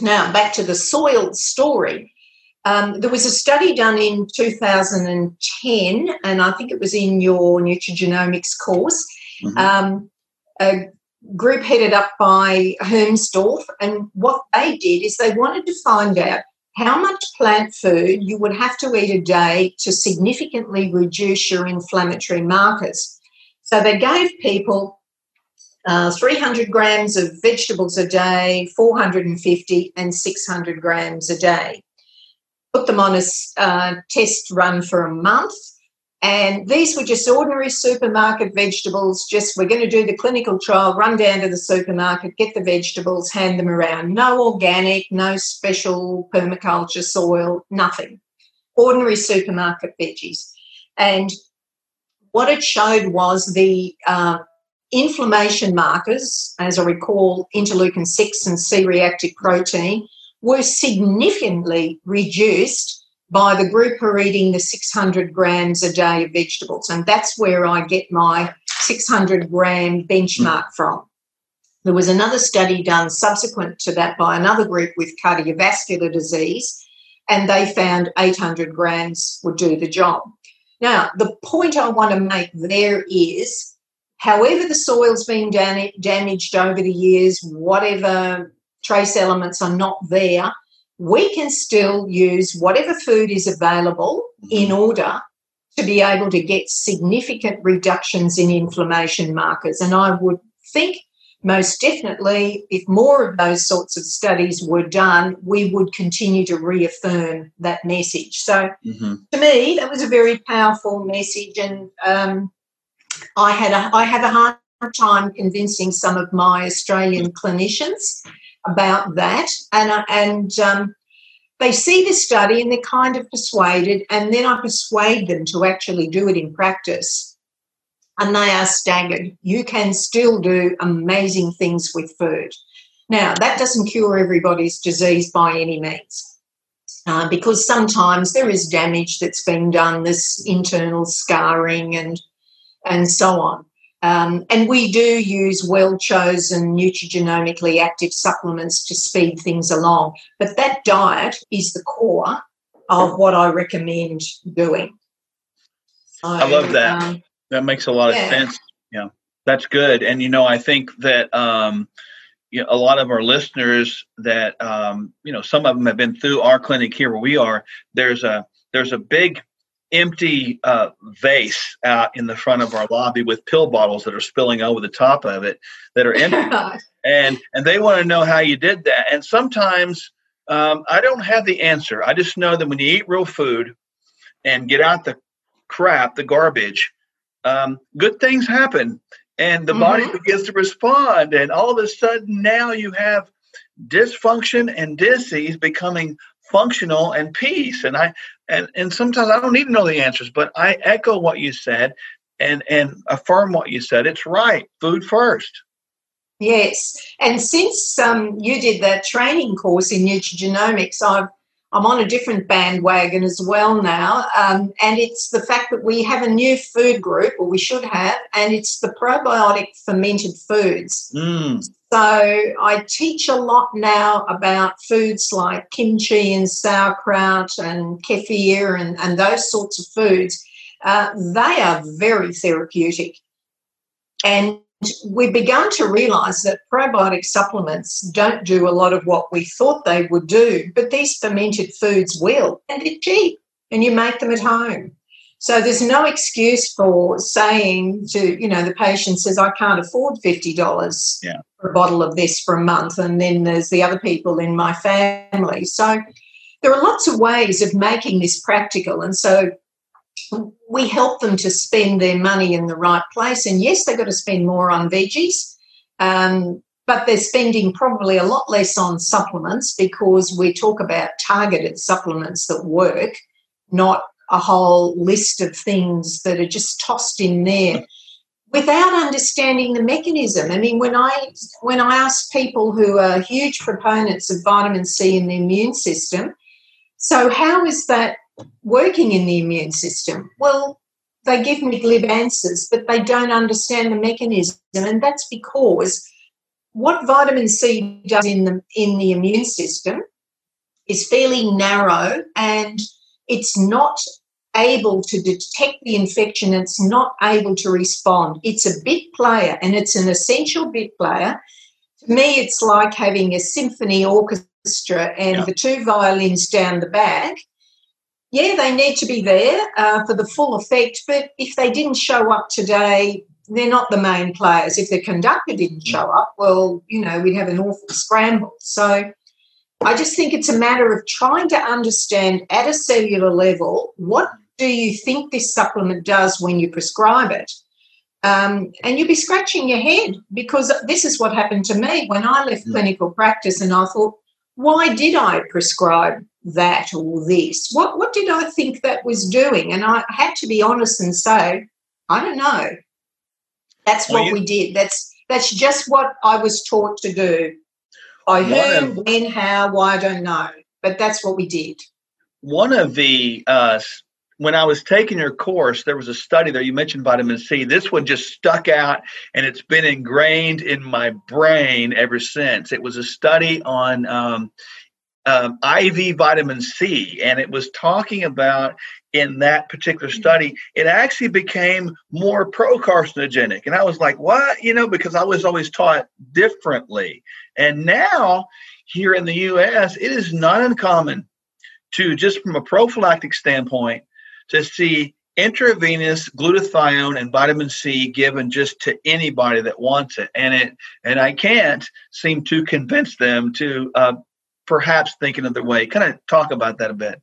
Now, back to the soil story. Um, there was a study done in 2010, and I think it was in your nutrigenomics course. Mm-hmm. Um, a group headed up by Hermsdorff, and what they did is they wanted to find out how much plant food you would have to eat a day to significantly reduce your inflammatory markers. So they gave people uh, 300 grams of vegetables a day, 450 and 600 grams a day. Put them on a uh, test run for a month. And these were just ordinary supermarket vegetables. Just we're going to do the clinical trial, run down to the supermarket, get the vegetables, hand them around. No organic, no special permaculture soil, nothing. Ordinary supermarket veggies. And what it showed was the uh, inflammation markers, as I recall, interleukin 6 and C reactive protein, were significantly reduced by the group who are eating the 600 grams a day of vegetables. And that's where I get my 600 gram benchmark from. There was another study done subsequent to that by another group with cardiovascular disease, and they found 800 grams would do the job. Now, the point I want to make there is however the soil's been dam- damaged over the years, whatever trace elements are not there, we can still use whatever food is available in mm-hmm. order to be able to get significant reductions in inflammation markers. And I would think most definitely, if more of those sorts of studies were done, we would continue to reaffirm that message. So, mm-hmm. to me, that was a very powerful message, and um, I had a I had a hard time convincing some of my Australian clinicians about that, and uh, and um, they see the study and they're kind of persuaded, and then I persuade them to actually do it in practice, and they are staggered. You can still do amazing things with food. Now that doesn't cure everybody's disease by any means. Uh, because sometimes there is damage that's been done, this internal scarring and and so on. Um, and we do use well chosen nutrigenomically active supplements to speed things along. But that diet is the core of what I recommend doing. So, I love that. Um, that makes a lot of sense. Yeah, that's good. And, you know, I think that. Um, you know, a lot of our listeners that um, you know some of them have been through our clinic here where we are there's a there's a big empty uh, vase out in the front of our lobby with pill bottles that are spilling over the top of it that are empty, and and they want to know how you did that. And sometimes um, I don't have the answer. I just know that when you eat real food and get out the crap, the garbage, um, good things happen, and the mm-hmm. body begins to respond, and all of a sudden now you have dysfunction and disease becoming functional and peace. And I and and sometimes I don't need to know the answers, but I echo what you said and and affirm what you said. It's right. Food first. Yes, and since um, you did that training course in nutrigenomics, I've I'm on a different bandwagon as well now, um, and it's the fact that we have a new food group, or we should have, and it's the probiotic fermented foods. Mm. So I teach a lot now about foods like kimchi and sauerkraut and kefir and, and those sorts of foods. Uh, they are very therapeutic. And we've begun to realize that probiotic supplements don't do a lot of what we thought they would do, but these fermented foods will, and they're cheap, and you make them at home. So there's no excuse for saying to, you know, the patient says, I can't afford $50 yeah. for a bottle of this for a month. And then there's the other people in my family. So there are lots of ways of making this practical. And so we help them to spend their money in the right place. And yes, they've got to spend more on veggies, um, but they're spending probably a lot less on supplements because we talk about targeted supplements that work, not a whole list of things that are just tossed in there without understanding the mechanism. I mean, when I when I ask people who are huge proponents of vitamin C in the immune system, so how is that working in the immune system? Well, they give me glib answers, but they don't understand the mechanism, and that's because what vitamin C does in the in the immune system is fairly narrow and it's not able to detect the infection, it's not able to respond. It's a bit player and it's an essential bit player. To me, it's like having a symphony orchestra and yeah. the two violins down the back. Yeah, they need to be there uh, for the full effect, but if they didn't show up today, they're not the main players. If the conductor didn't show up, well, you know, we'd have an awful scramble. So I just think it's a matter of trying to understand at a cellular level what do you think this supplement does when you prescribe it? Um, and you'll be scratching your head because this is what happened to me when I left mm. clinical practice and I thought, why did I prescribe that or this? What, what did I think that was doing? And I had to be honest and say, I don't know. That's well, what you, we did. That's that's just what I was taught to do. I heard when, how, why, I don't know. But that's what we did one of the uh, when I was taking your course, there was a study there. You mentioned vitamin C. This one just stuck out, and it's been ingrained in my brain ever since. It was a study on um, um, IV vitamin C, and it was talking about in that particular study, it actually became more pro carcinogenic. And I was like, what? You know, because I was always taught differently. And now, here in the US, it is not uncommon to just from a prophylactic standpoint to see intravenous glutathione and vitamin C given just to anybody that wants it, and it and I can't seem to convince them to uh, perhaps think another way. Kind of talk about that a bit.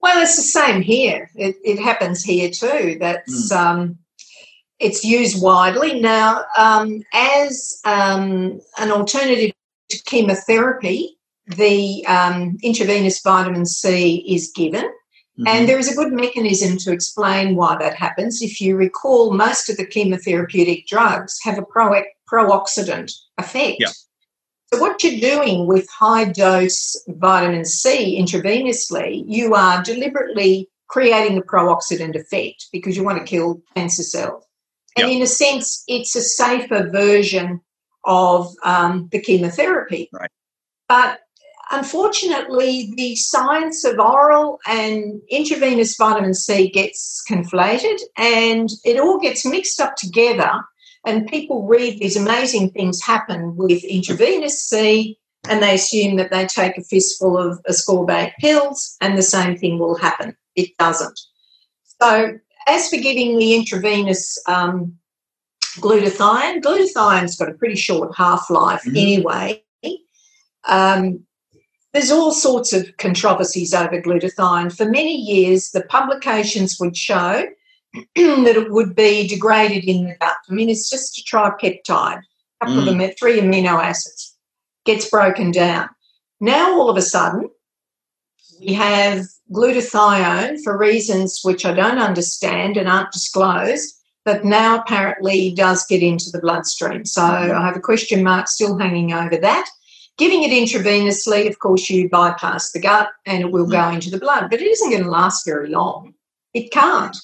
Well, it's the same here. It, it happens here too. That's mm. um, it's used widely now um, as um, an alternative to chemotherapy. The um, intravenous vitamin C is given Mm-hmm. And there is a good mechanism to explain why that happens. If you recall, most of the chemotherapeutic drugs have a pro- pro-oxidant effect. Yeah. So, what you're doing with high dose vitamin C intravenously, you are deliberately creating a pro-oxidant effect because you want to kill cancer cells. And in a sense, it's a safer version of um, the chemotherapy. Right. But unfortunately, the science of oral and intravenous vitamin C gets conflated and it all gets mixed up together. And people read these amazing things happen with intravenous C and they assume that they take a fistful of ascorbate pills and the same thing will happen. It doesn't. So, as for giving the intravenous um, glutathione, glutathione's got a pretty short half life mm-hmm. anyway. Um, there's all sorts of controversies over glutathione. For many years, the publications would show that it would be degraded in the gut. I mean, it's just a tripeptide, a couple mm. of them, three amino acids, gets broken down. Now, all of a sudden, we have glutathione for reasons which I don't understand and aren't disclosed, but now apparently does get into the bloodstream. So mm-hmm. I have a question mark still hanging over that. Giving it intravenously, of course, you bypass the gut and it will go mm. into the blood, but it isn't going to last very long. It can't.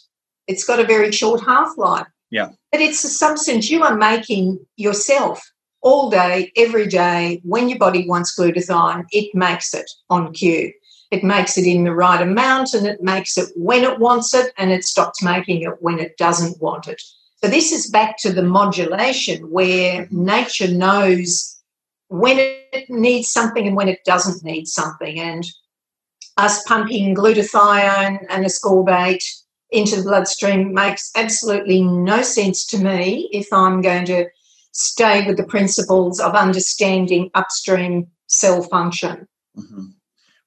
It's got a very short half life. Yeah. But it's a substance you are making yourself all day, every day. When your body wants glutathione, it makes it on cue. It makes it in the right amount and it makes it when it wants it and it stops making it when it doesn't want it. So, this is back to the modulation where mm-hmm. nature knows when it needs something and when it doesn't need something. And us pumping glutathione and ascorbate into the bloodstream makes absolutely no sense to me if I'm going to stay with the principles of understanding upstream cell function. Mm-hmm.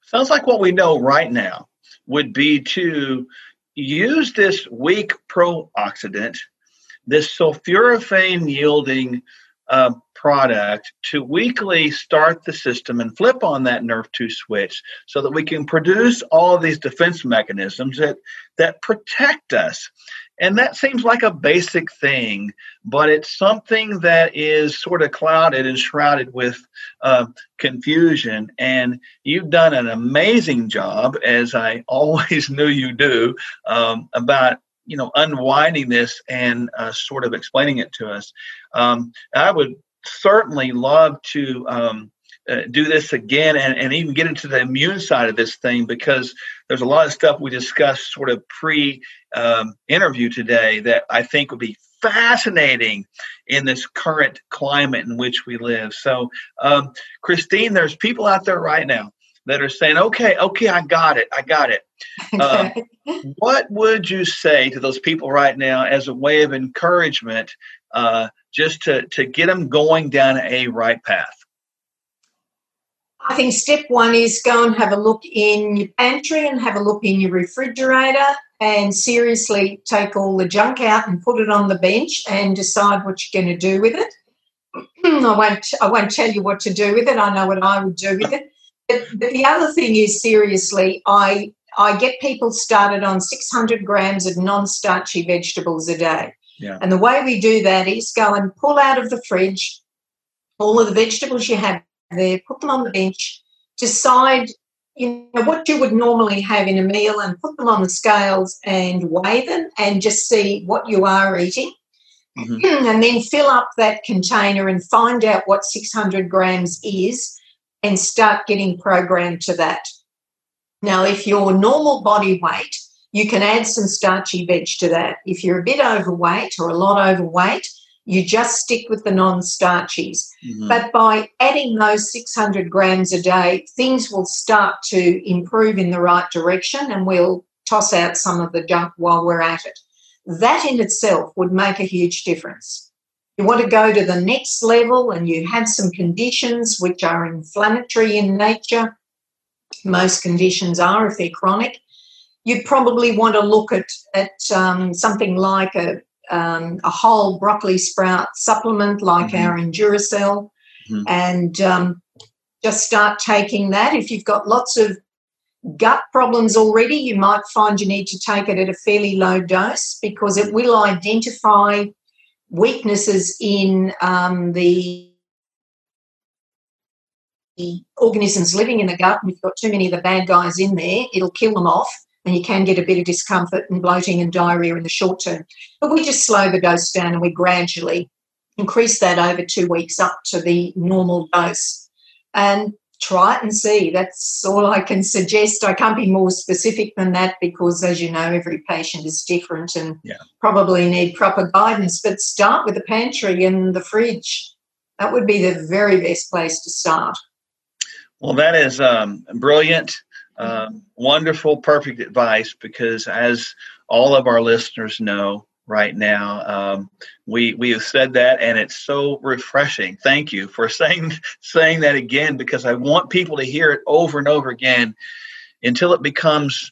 Sounds like what we know right now would be to use this weak pro-oxidant, this sulforaphane yielding uh, product to weekly start the system and flip on that NRF2 switch so that we can produce all of these defense mechanisms that that protect us. And that seems like a basic thing but it's something that is sort of clouded and shrouded with uh, confusion. And you've done an amazing job as i always knew you do um, about you know unwinding this and uh, sort of explaining it to us. Um, i would certainly love to um, uh, do this again and, and even get into the immune side of this thing because there's a lot of stuff we discussed sort of pre um, interview today that I think would be fascinating in this current climate in which we live. So, um, Christine, there's people out there right now that are saying, okay, okay, I got it, I got it. Um, what would you say to those people right now as a way of encouragement uh, just to, to get them going down a right path? I think step one is go and have a look in your pantry and have a look in your refrigerator and seriously take all the junk out and put it on the bench and decide what you're going to do with it. I won't I won't tell you what to do with it. I know what I would do with it. But, but the other thing is seriously, I I get people started on 600 grams of non-starchy vegetables a day. Yeah. And the way we do that is go and pull out of the fridge all of the vegetables you have there, put them on the bench, decide you know what you would normally have in a meal and put them on the scales and weigh them and just see what you are eating mm-hmm. and then fill up that container and find out what 600 grams is and start getting programmed to that now if your normal body weight you can add some starchy veg to that if you're a bit overweight or a lot overweight you just stick with the non starchies. Mm-hmm. But by adding those 600 grams a day, things will start to improve in the right direction and we'll toss out some of the junk while we're at it. That in itself would make a huge difference. You want to go to the next level and you have some conditions which are inflammatory in nature. Most conditions are if they're chronic. You probably want to look at, at um, something like a um, a whole broccoli sprout supplement like mm-hmm. our Enduracell mm-hmm. and um, just start taking that. If you've got lots of gut problems already, you might find you need to take it at a fairly low dose because it will identify weaknesses in um, the organisms living in the gut. And if you've got too many of the bad guys in there, it'll kill them off and you can get a bit of discomfort and bloating and diarrhea in the short term. But we just slow the dose down and we gradually increase that over two weeks up to the normal dose and try it and see. That's all I can suggest. I can't be more specific than that because, as you know, every patient is different and yeah. probably need proper guidance. But start with the pantry and the fridge. That would be the very best place to start. Well, that is um, brilliant. Um, wonderful, perfect advice because, as all of our listeners know right now, um, we we have said that, and it's so refreshing. Thank you for saying saying that again because I want people to hear it over and over again until it becomes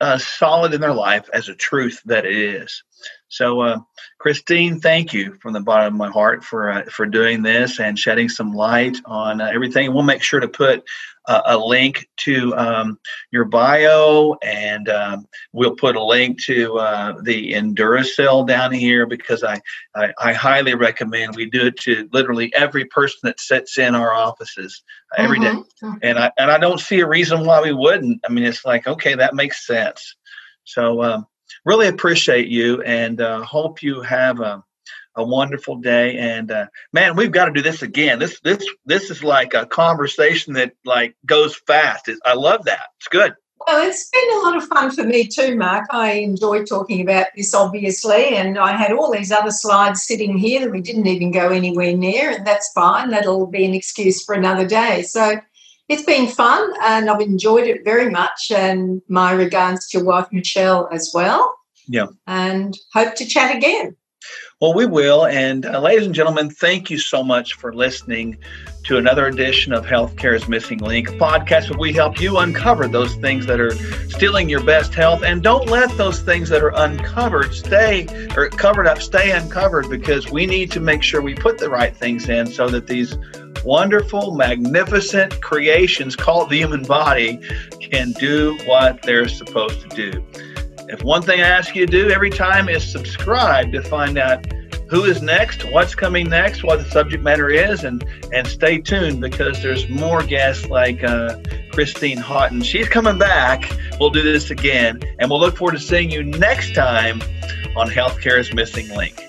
uh, solid in their life as a truth that it is. So, uh, Christine, thank you from the bottom of my heart for uh, for doing this and shedding some light on uh, everything. We'll make sure to put a link to um, your bio, and um, we'll put a link to uh, the Enduracell down here because I, I, I highly recommend we do it to literally every person that sits in our offices every mm-hmm. day. and I and I don't see a reason why we wouldn't. I mean, it's like okay, that makes sense. So. Um, really appreciate you and uh, hope you have a, a wonderful day. And uh, man, we've got to do this again. This this this is like a conversation that like goes fast. I love that. It's good. Well, it's been a lot of fun for me too, Mark. I enjoy talking about this, obviously, and I had all these other slides sitting here that we didn't even go anywhere near, and that's fine. That'll be an excuse for another day. So it's been fun, and I've enjoyed it very much. And my regards to your wife, Michelle, as well. Yeah. And hope to chat again. Well, we will. And uh, ladies and gentlemen, thank you so much for listening to another edition of Healthcare's Missing Link, podcast where we help you uncover those things that are stealing your best health. And don't let those things that are uncovered stay or covered up stay uncovered because we need to make sure we put the right things in so that these wonderful, magnificent creations called the human body can do what they're supposed to do. If one thing I ask you to do every time is subscribe to find out who is next, what's coming next, what the subject matter is, and and stay tuned because there's more guests like uh, Christine Houghton. She's coming back. We'll do this again, and we'll look forward to seeing you next time on Healthcare's Missing Link.